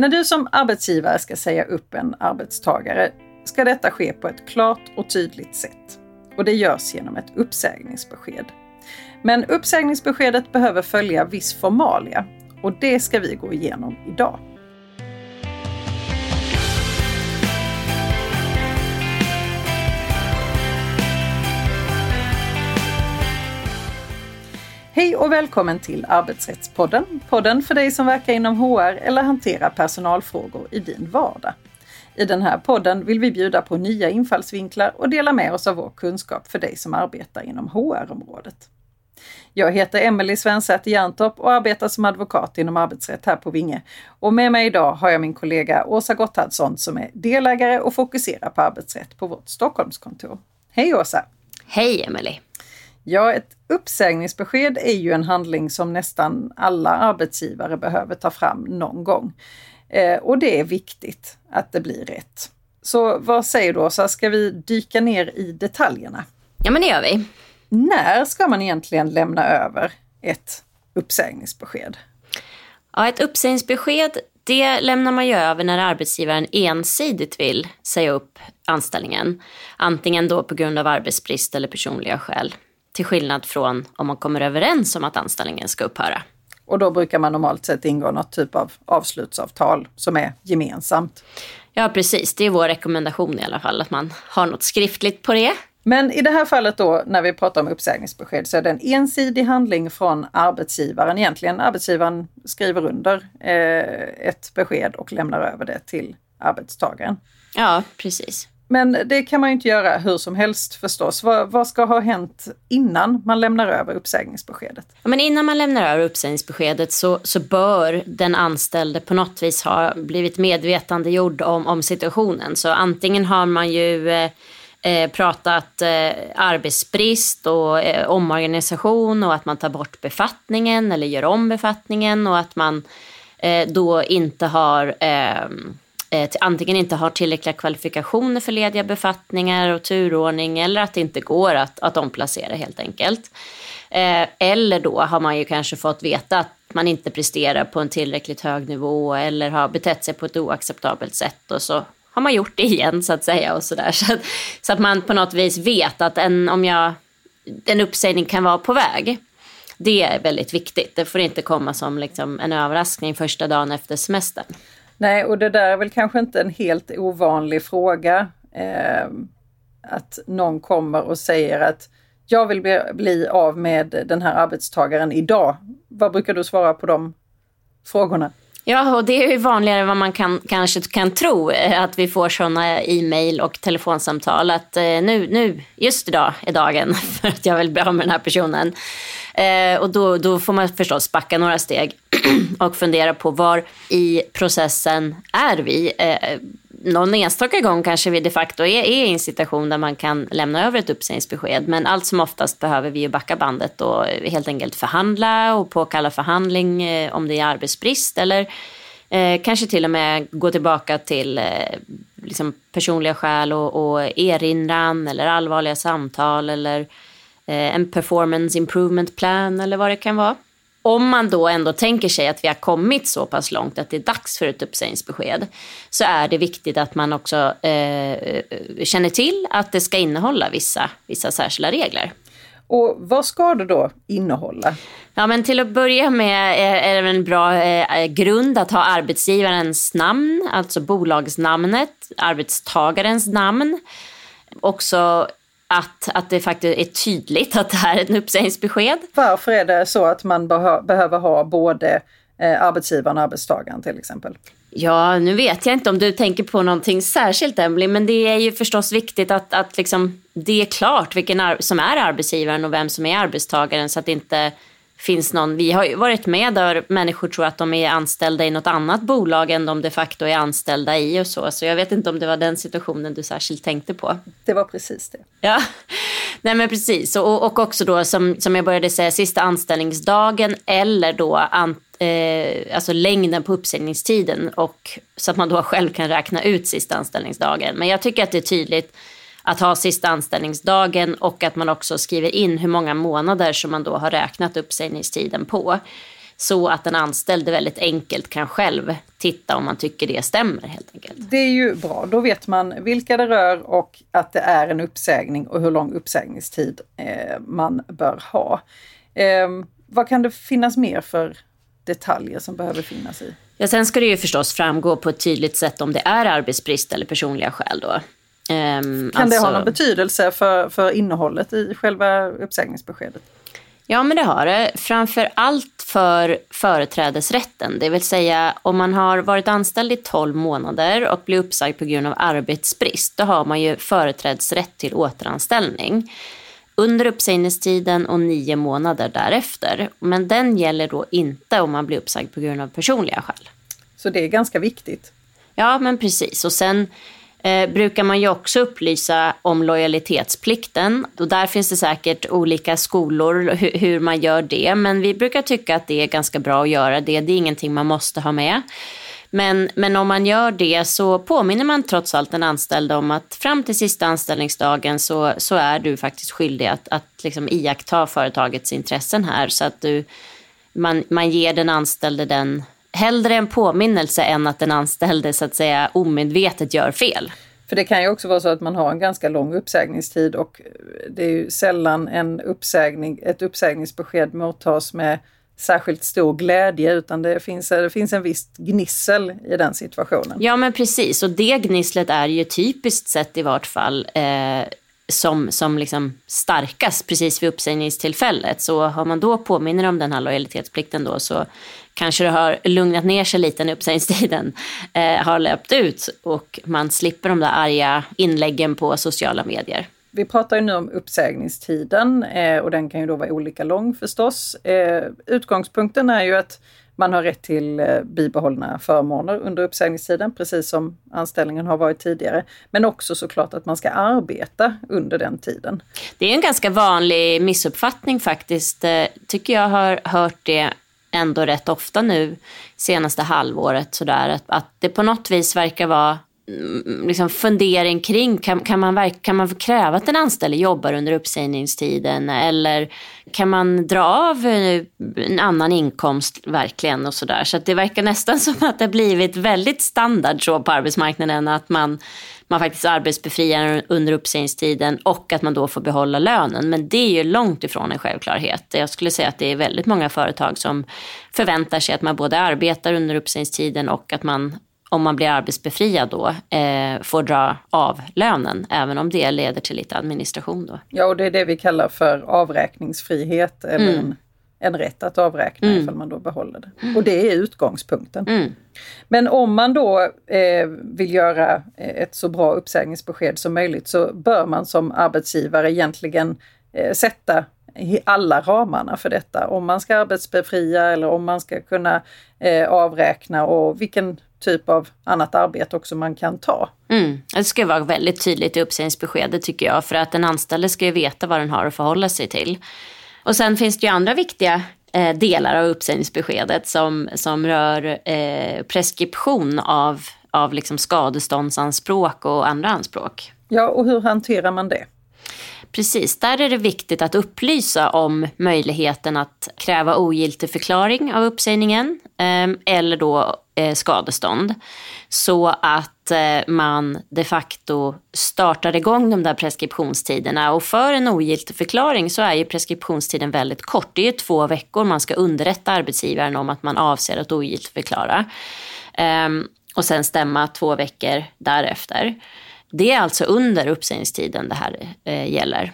När du som arbetsgivare ska säga upp en arbetstagare ska detta ske på ett klart och tydligt sätt. Och det görs genom ett uppsägningsbesked. Men uppsägningsbeskedet behöver följa viss formalia och det ska vi gå igenom idag. Och välkommen till Arbetsrättspodden. Podden för dig som verkar inom HR eller hanterar personalfrågor i din vardag. I den här podden vill vi bjuda på nya infallsvinklar och dela med oss av vår kunskap för dig som arbetar inom HR-området. Jag heter Emelie Svensäter Jerntorp och arbetar som advokat inom arbetsrätt här på Vinge. Och med mig idag har jag min kollega Åsa Gotthardsson som är delägare och fokuserar på arbetsrätt på vårt Stockholmskontor. Hej Åsa! Hej Emelie! Ja, ett uppsägningsbesked är ju en handling som nästan alla arbetsgivare behöver ta fram någon gång. Eh, och det är viktigt att det blir rätt. Så vad säger du Åsa, ska vi dyka ner i detaljerna? Ja men det gör vi. När ska man egentligen lämna över ett uppsägningsbesked? Ja, ett uppsägningsbesked det lämnar man ju över när arbetsgivaren ensidigt vill säga upp anställningen. Antingen då på grund av arbetsbrist eller personliga skäl. Till skillnad från om man kommer överens om att anställningen ska upphöra. Och då brukar man normalt sett ingå något typ av avslutsavtal som är gemensamt. Ja precis, det är vår rekommendation i alla fall att man har något skriftligt på det. Men i det här fallet då när vi pratar om uppsägningsbesked så är det en ensidig handling från arbetsgivaren. Egentligen arbetsgivaren skriver under eh, ett besked och lämnar över det till arbetstagaren. Ja, precis. Men det kan man ju inte göra hur som helst förstås. Vad, vad, ska ha hänt innan man lämnar över uppsägningsbeskedet? Ja, men innan man lämnar över uppsägningsbeskedet så, så bör den anställde på något vis ha blivit medvetandegjord om, om situationen. Så antingen har man ju eh, eh, pratat eh, arbetsbrist och eh, omorganisation och att man tar bort befattningen eller gör om befattningen och att man eh, då inte har ehm, eh, antingen inte har tillräckliga kvalifikationer för lediga befattningar och turordning eller att det inte går att, att omplacera helt enkelt. Eh, eller då har man ju kanske fått veta att man inte presterar på en tillräckligt hög nivå eller har betett sig på ett oacceptabelt sätt och så har man gjort det igen så att säga och sådär. Så att, så att man på något vis vet att en, om jag, en uppsägning kan vara på väg. Det är väldigt viktigt. Det får inte komma som liksom en överraskning första dagen efter semestern. Nej, och det där är väl kanske inte en helt ovanlig fråga. Eh, att någon kommer och säger att jag vill bli, bli av med den här arbetstagaren idag. Vad brukar du svara på de frågorna? Ja, och det är ju vanligare än vad man kan, kanske kan tro. Eh, att vi får sådana e-mail och telefonsamtal. Att eh, nu, nu, just idag är dagen för att jag vill bli av med den här personen. Eh, och då, då får man förstås backa några steg och fundera på var i processen är vi. Eh, någon enstaka gång kanske vi de facto är, är i en situation där man kan lämna över ett uppsägningsbesked. Men allt som oftast behöver vi ju backa bandet och helt enkelt förhandla och påkalla förhandling eh, om det är arbetsbrist eller eh, kanske till och med gå tillbaka till eh, liksom personliga skäl och, och erinran eller allvarliga samtal eller eh, en performance improvement plan eller vad det kan vara om man då ändå tänker sig att vi har kommit så pass långt att det är dags för ett uppsägningsbesked så är det viktigt att man också eh, känner till att det ska innehålla vissa, vissa särskilda regler. Och vad ska det då innehålla? Ja, men till att börja med är det en bra eh, grund att ha arbetsgivarens namn, alltså bolagsnamnet, arbetstagarens namn. Också att, att det faktiskt är tydligt att det här är ett uppsägningsbesked. Varför är det så att man behö behöver ha både eh, arbetsgivaren och arbetstagaren till exempel? Ja, nu vet jag inte om du tänker på någonting särskilt Emily, men det är ju förstås viktigt att, att liksom, det är klart vilken som är arbetsgivaren och vem som är arbetstagaren så att inte finns någon, vi har ju varit med där människor tror att de är anställda i något annat bolag än de de facto är anställda i och så. Så jag vet inte om det var den situationen du särskilt tänkte på. Det var precis det. Ja, nej men precis. Och, och också då som, som jag började säga sista anställningsdagen eller då an, eh, alltså längden på uppsägningstiden och så att man då själv kan räkna ut sista anställningsdagen. Men jag tycker att det är tydligt att ha sista anställningsdagen och att man också skriver in hur många månader som man då har räknat uppsägningstiden på. så att den anställde väldigt enkelt kan själv titta om man tycker det stämmer helt enkelt. Det är ju bra, då vet man vilka det rör och att det är en uppsägning och hur lång uppsägningstid eh, man bör ha. Eh, vad kan det finnas mer för detaljer som behöver finnas i? Ja, sen ska det ju förstås framgå på ett tydligt sätt om det är arbetsbrist eller personliga skäl då. Um, kan alltså... det ha alltså- någon betydelse för, för innehållet i själva uppsägningsbeskedet? Ja, men det har det. Framför allt för företrädesrätten. Det vill säga om man har varit anställd i 12 månader och blir uppsagd på grund av arbetsbrist. Då har man ju företrädesrätt till återanställning under uppsägningstiden och nio månader därefter. Men den gäller då inte om man blir uppsagd på grund av personliga skäl. Så det är ganska viktigt? Ja, men precis. Och sen eh, brukar man ju också upplysa om lojalitetsplikten. Och där finns det säkert olika skolor hur, hur man gör det. Men vi brukar tycka att det är ganska bra att göra det. Det är ingenting man måste ha med. Men, men om man gör det så påminner man trots allt den anställde om att fram till sista anställningsdagen så, så är du faktiskt skyldig att, att liksom iaktta företagets intressen här. Så att du, man, man ger den anställde den, hellre en påminnelse än att den anställde så att säga omedvetet gör fel. För det kan ju också vara så att man har en ganska lång uppsägningstid och det är ju sällan en uppsägning, ett uppsägningsbesked mottas med särskilt stor glädje utan det finns, det finns en viss gnissel i den situationen. Ja men precis och det gnisslet är ju typiskt sett i vart fall eh, som, som liksom starkast precis vid uppsägningstillfället. Så har man då påminner om den här lojalitetsplikten då så kanske det har lugnat ner sig lite när uppsägningstiden eh, har löpt ut och man slipper de där arga inläggen på sociala medier. Vi pratar ju nu om uppsägningstiden eh, och den kan ju då vara olika lång förstås. Eh, utgångspunkten är ju att man har rätt till eh, bibehållna förmåner under uppsägningstiden, precis som anställningen har varit tidigare. Men också såklart att man ska arbeta under den tiden. Det är en ganska vanlig missuppfattning faktiskt. Eh, tycker jag har hört det ändå rätt ofta nu senaste halvåret sådär att, att det på något vis verkar vara Mm, liksom fundering kring, kan, kan, man, kan man kräva att en anställd jobbar under uppsägningstiden eller kan man dra av eh, en annan inkomst verkligen och sådär. Så, så det verkar nästan som att det har blivit väldigt standard så på arbetsmarknaden att man, man faktiskt arbetsbefriar under uppsägningstiden och att man då får behålla lönen. Men det är ju långt ifrån en självklarhet. Jag skulle säga att det är väldigt många företag som förväntar sig att man både arbetar under uppsägningstiden och att man om man blir arbetsbefriad då, eh, får dra av lönen, även om det leder till lite administration. Då. Ja, och det är det vi kallar för avräkningsfrihet, eller mm. en, en rätt att avräkna mm. ifall man då behåller det. Och det är utgångspunkten. Mm. Men om man då eh, vill göra eh, ett så bra uppsägningsbesked som möjligt så bör man som arbetsgivare egentligen eh, sätta alla ramarna för detta. Om man ska arbetsbefria eller om man ska kunna eh, avräkna och vilken typ av annat arbete också man kan ta. Mm. Det ska vara väldigt tydligt i uppsägningsbeskedet tycker jag för att den anställde ska ju veta vad den har att förhålla sig till. Och sen finns det ju andra viktiga eh, delar av uppsägningsbeskedet som, som rör eh, preskription av, av liksom skadeståndsanspråk och andra anspråk. Ja, och hur hanterar man det? Precis, där är det viktigt att upplysa om möjligheten att kräva ogiltig förklaring av uppsägningen eh, eller då Eh, skadestånd. Så att eh, man de facto startar igång de där preskriptionstiderna. Och för en ogiltig förklaring så är ju preskriptionstiden väldigt kort. Det är två veckor man ska underrätta arbetsgivaren om att man avser att ogiltigförklara. förklara. och sen stämma två veckor därefter. Det är alltså under uppsägningstiden det här eh, gäller.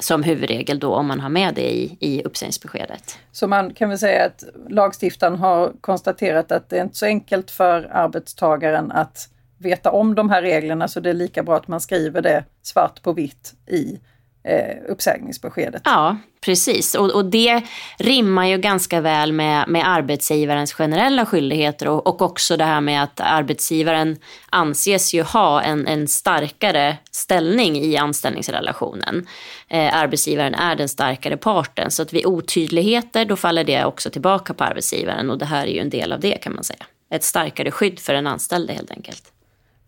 Som huvudregel då om man har med det i, i uppsägningsbeskedet. Så man kan väl säga att lagstiftaren har konstaterat att det är inte så enkelt för arbetstagaren att veta om de här reglerna så det är lika bra att man skriver det svart på vitt i eh, uppsägningsbeskedet. Ja, precis. Och, och, det rimmar ju ganska väl med, med arbetsgivarens generella skyldigheter och, och också det här med att arbetsgivaren anses ju ha en, en starkare ställning i anställningsrelationen. Eh, arbetsgivaren är den starkare parten så att vid otydligheter då faller det också tillbaka på arbetsgivaren och det här är ju en del av det kan man säga. Ett starkare skydd för den anställde helt enkelt.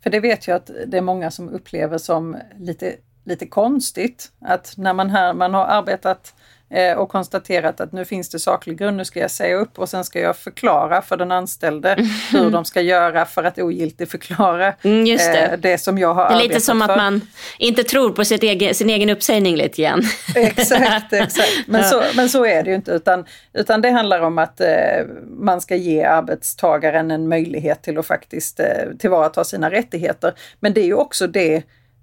För det vet jag att det är många som upplever som lite lite konstigt att när man, här, man har arbetat eh, och konstaterat att nu finns det saklig grund, nu ska jag säga upp och sen ska jag förklara för den anställde hur de ska göra för att ogiltigt förklara Mm, just det. eh, det som jag har Det är lite arbetat som för. att man inte tror på sitt egen, sin egen uppsägning lite grann. Exakt, exakt. Men, så, men så är det ju inte utan, utan det handlar om att eh, man ska ge arbetstagaren en möjlighet till att faktiskt eh, tillvarata sina rättigheter. Men det är ju också det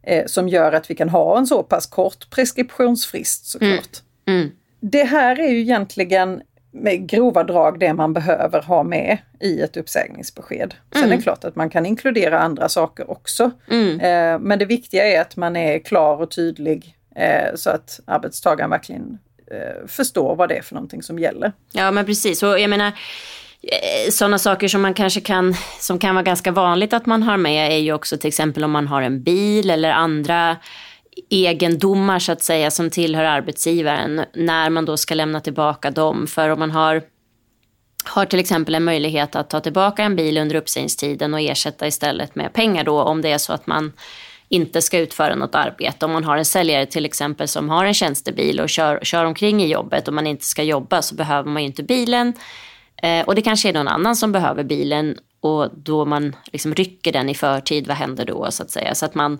eh, som gör att vi kan ha en så pass kort preskriptionsfrist såklart. Mm. Det här är ju egentligen med grova drag det man behöver ha med i ett uppsägningsbesked. Sen är det klart att man kan inkludera andra saker också. Mm. Eh, men det viktiga är att man är klar och tydlig eh, så att arbetstagaren verkligen eh, förstår vad det är för någonting som gäller. Ja men precis. Och jag menar Eh, sådana saker som man kanske kan, som kan vara ganska vanligt att man har med är ju också till exempel om man har en bil eller andra egendomar så att säga som tillhör arbetsgivaren när man då ska lämna tillbaka dem. För om man har har till exempel en möjlighet att ta tillbaka en bil under uppsägningstiden och ersätta istället med pengar då om det är så att man inte ska utföra något arbete. Om man har en säljare till exempel som har en tjänstebil och kör, kör omkring i jobbet och man inte ska jobba så behöver man ju inte bilen. Eh, och det kanske är någon annan som behöver bilen och då man liksom rycker den i förtid, vad händer då så att säga? Så att man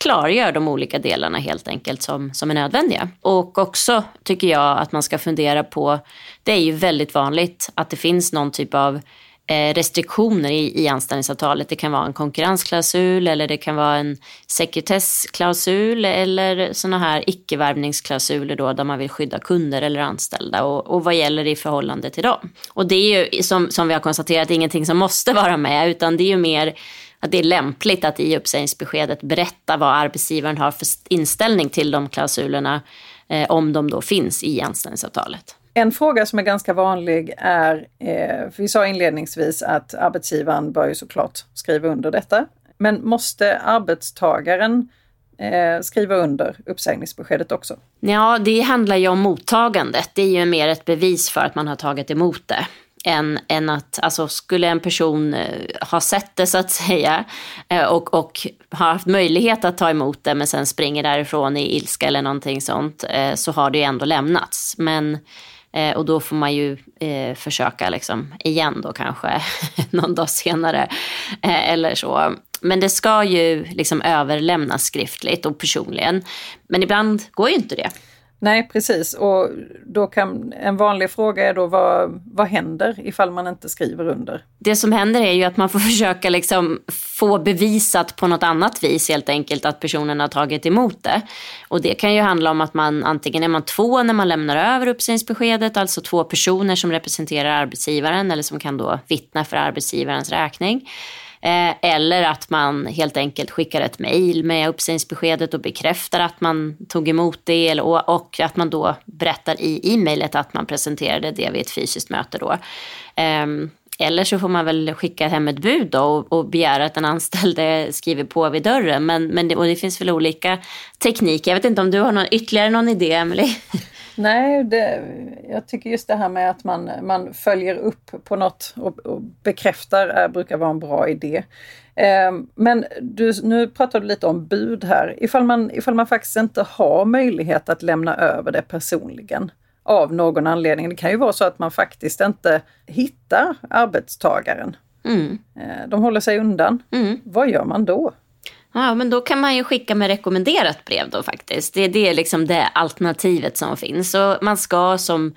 klargör de olika delarna helt enkelt som, som är nödvändiga. Och också tycker jag att man ska fundera på, det är ju väldigt vanligt att det finns någon typ av eh, Eh, restriktioner i, i anställningsavtalet. Det kan vara en konkurrensklausul eller det kan vara en sekretessklausul eller sådana här icke-värvningsklausuler då där man vill skydda kunder eller anställda och, och vad gäller i förhållande till dem. Och det är ju som, som vi har konstaterat ingenting som måste vara med utan det är ju mer att det är lämpligt att i uppsägningsbeskedet berätta vad arbetsgivaren har för inställning till de klausulerna eh, om de då finns i anställningsavtalet. En fråga som är ganska vanlig är, eh, vi sa inledningsvis att arbetsgivaren bör ju såklart skriva under detta. Men måste arbetstagaren eh, skriva under uppsägningsbeskedet också? Ja, det handlar ju om mottagandet. Det är ju mer ett bevis för att man har tagit emot det. Än, än att, alltså skulle en person eh, ha sett det så att säga eh, och, och har haft möjlighet att ta emot det men sen springer därifrån i ilska eller någonting sånt eh, så har det ju ändå lämnats. Men, eh, och då får man ju eh, försöka liksom igen då kanske någon dag senare eh, eller så. Men det ska ju liksom överlämnas skriftligt och personligen. Men ibland går ju inte det. Nej, precis. Och då kan en vanlig fråga är då vad, vad händer ifall man inte skriver under? Det som händer är ju att man får försöka liksom få bevisat på något annat vis helt enkelt att personen har tagit emot det. Och det kan ju handla om att man antingen är man två när man lämnar över uppsägningsbeskedet, alltså två personer som representerar arbetsgivaren eller som kan då vittna för arbetsgivarens räkning. Eh, eller att man helt enkelt skickar ett mejl med uppsägningsbeskedet och bekräftar att man tog emot det och, att man då berättar i e-mailet att man presenterade det vid ett fysiskt möte. Då. Ehm, eller så får man väl skicka hem ett bud då och, och begära att den anställde skriver på vid dörren. Men, men det, och det finns väl olika tekniker. Jag vet inte om du har någon, ytterligare någon idé, Emelie? Nej, det, jag tycker just det här med att man, man följer upp på något och, och bekräftar är, brukar vara en bra idé. Eh, men du, nu pratar du lite om bud här. Ifall man, ifall man faktiskt inte har möjlighet att lämna över det personligen av någon anledning. Det kan ju vara så att man faktiskt inte hittar arbetstagaren. Mm. Eh, de håller sig undan. Mm. Vad gör man då? Ja, men då kan man ju skicka med rekommenderat brev då faktiskt. Det, det är liksom det alternativet som finns. Och man ska som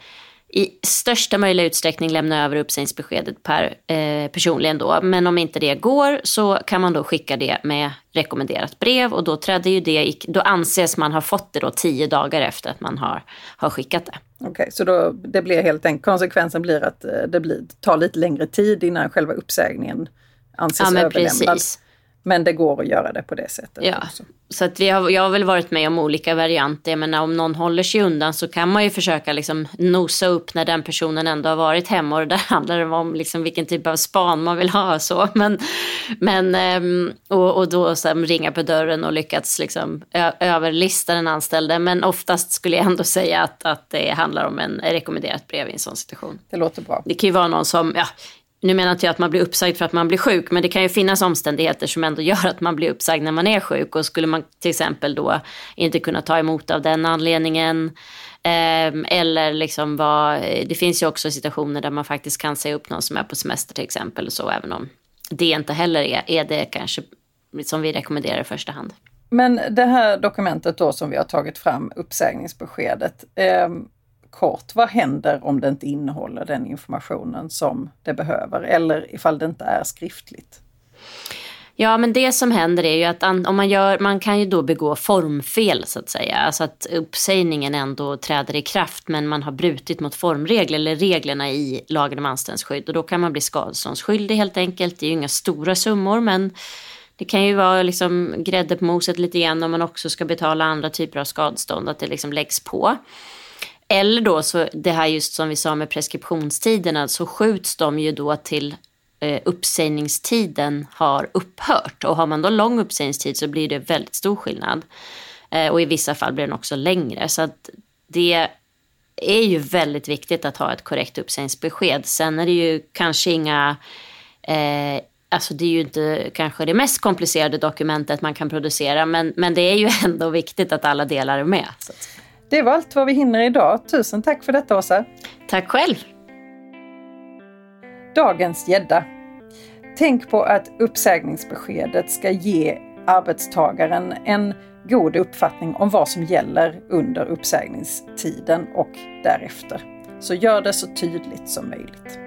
i största möjliga utsträckning lämna över uppsägningsbeskedet per, eh, personligen då. Men om inte det går så kan man då skicka det med rekommenderat brev och då träder ju det, i, då anses man ha fått det då tio dagar efter att man har, har skickat det. Okej, okay, så då, det blir helt enkelt, konsekvensen blir att eh, det blir, tar lite längre tid innan själva uppsägningen anses ja, men överlämnad. Precis. Men det går att göra det på det sättet. Ja, också. så att vi har, jag har väl varit med om olika varianter. Men om någon håller sig undan så kan man ju försöka liksom nosa upp när den personen ändå har varit hemma. Och där handlar det om liksom vilken typ av span man vill ha. Så. Men, men, ehm, och, och då så ringa på dörren och lyckats liksom överlista den anställde. Men oftast skulle jag ändå säga att, att det handlar om en rekommenderat brev i en sån situation. Det låter bra. Det kan ju vara någon som, ja, nu menar inte jag att man blir uppsagd för att man blir sjuk, men det kan ju finnas omständigheter som ändå gör att man blir uppsagd när man är sjuk. Och skulle man till exempel då inte kunna ta emot av den anledningen, eh, eller liksom vad, det finns ju också situationer där man faktiskt kan säga upp någon som är på semester till exempel, så även om det inte heller är, är det kanske som vi rekommenderar i första hand. Men det här dokumentet då som vi har tagit fram, uppsägningsbeskedet, eh, kort, vad händer om det inte innehåller den informationen som det behöver eller ifall det inte är skriftligt? Ja, men det som händer är ju att om man gör, man kan ju då begå formfel så att säga. Alltså att uppsägningen ändå träder i kraft men man har brutit mot formregler eller reglerna i lagen om anställningsskydd och då kan man bli skadeståndsskyldig helt enkelt. Det är ju inga stora summor men det kan ju vara liksom grädde på moset lite grann om man också ska betala andra typer av skadestånd, att det liksom läggs på. Eller då så det här just som vi sa med preskriptionstiderna så skjuts de ju då till eh, uppsägningstiden har upphört. Och har man då lång uppsägningstid så blir det väldigt stor skillnad. Eh, och i vissa fall blir den också längre. Så att det är ju väldigt viktigt att ha ett korrekt uppsägningsbesked. Sen är det ju kanske inga eh, Alltså det är ju inte kanske det mest komplicerade dokumentet man kan producera men, men det är ju ändå viktigt att alla delar är med. Det var allt vad vi hinner idag. Tusen tack för detta Åsa. Tack själv. Dagens gädda. Tänk på att uppsägningsbeskedet ska ge arbetstagaren en god uppfattning om vad som gäller under uppsägningstiden och därefter. Så gör det så tydligt som möjligt.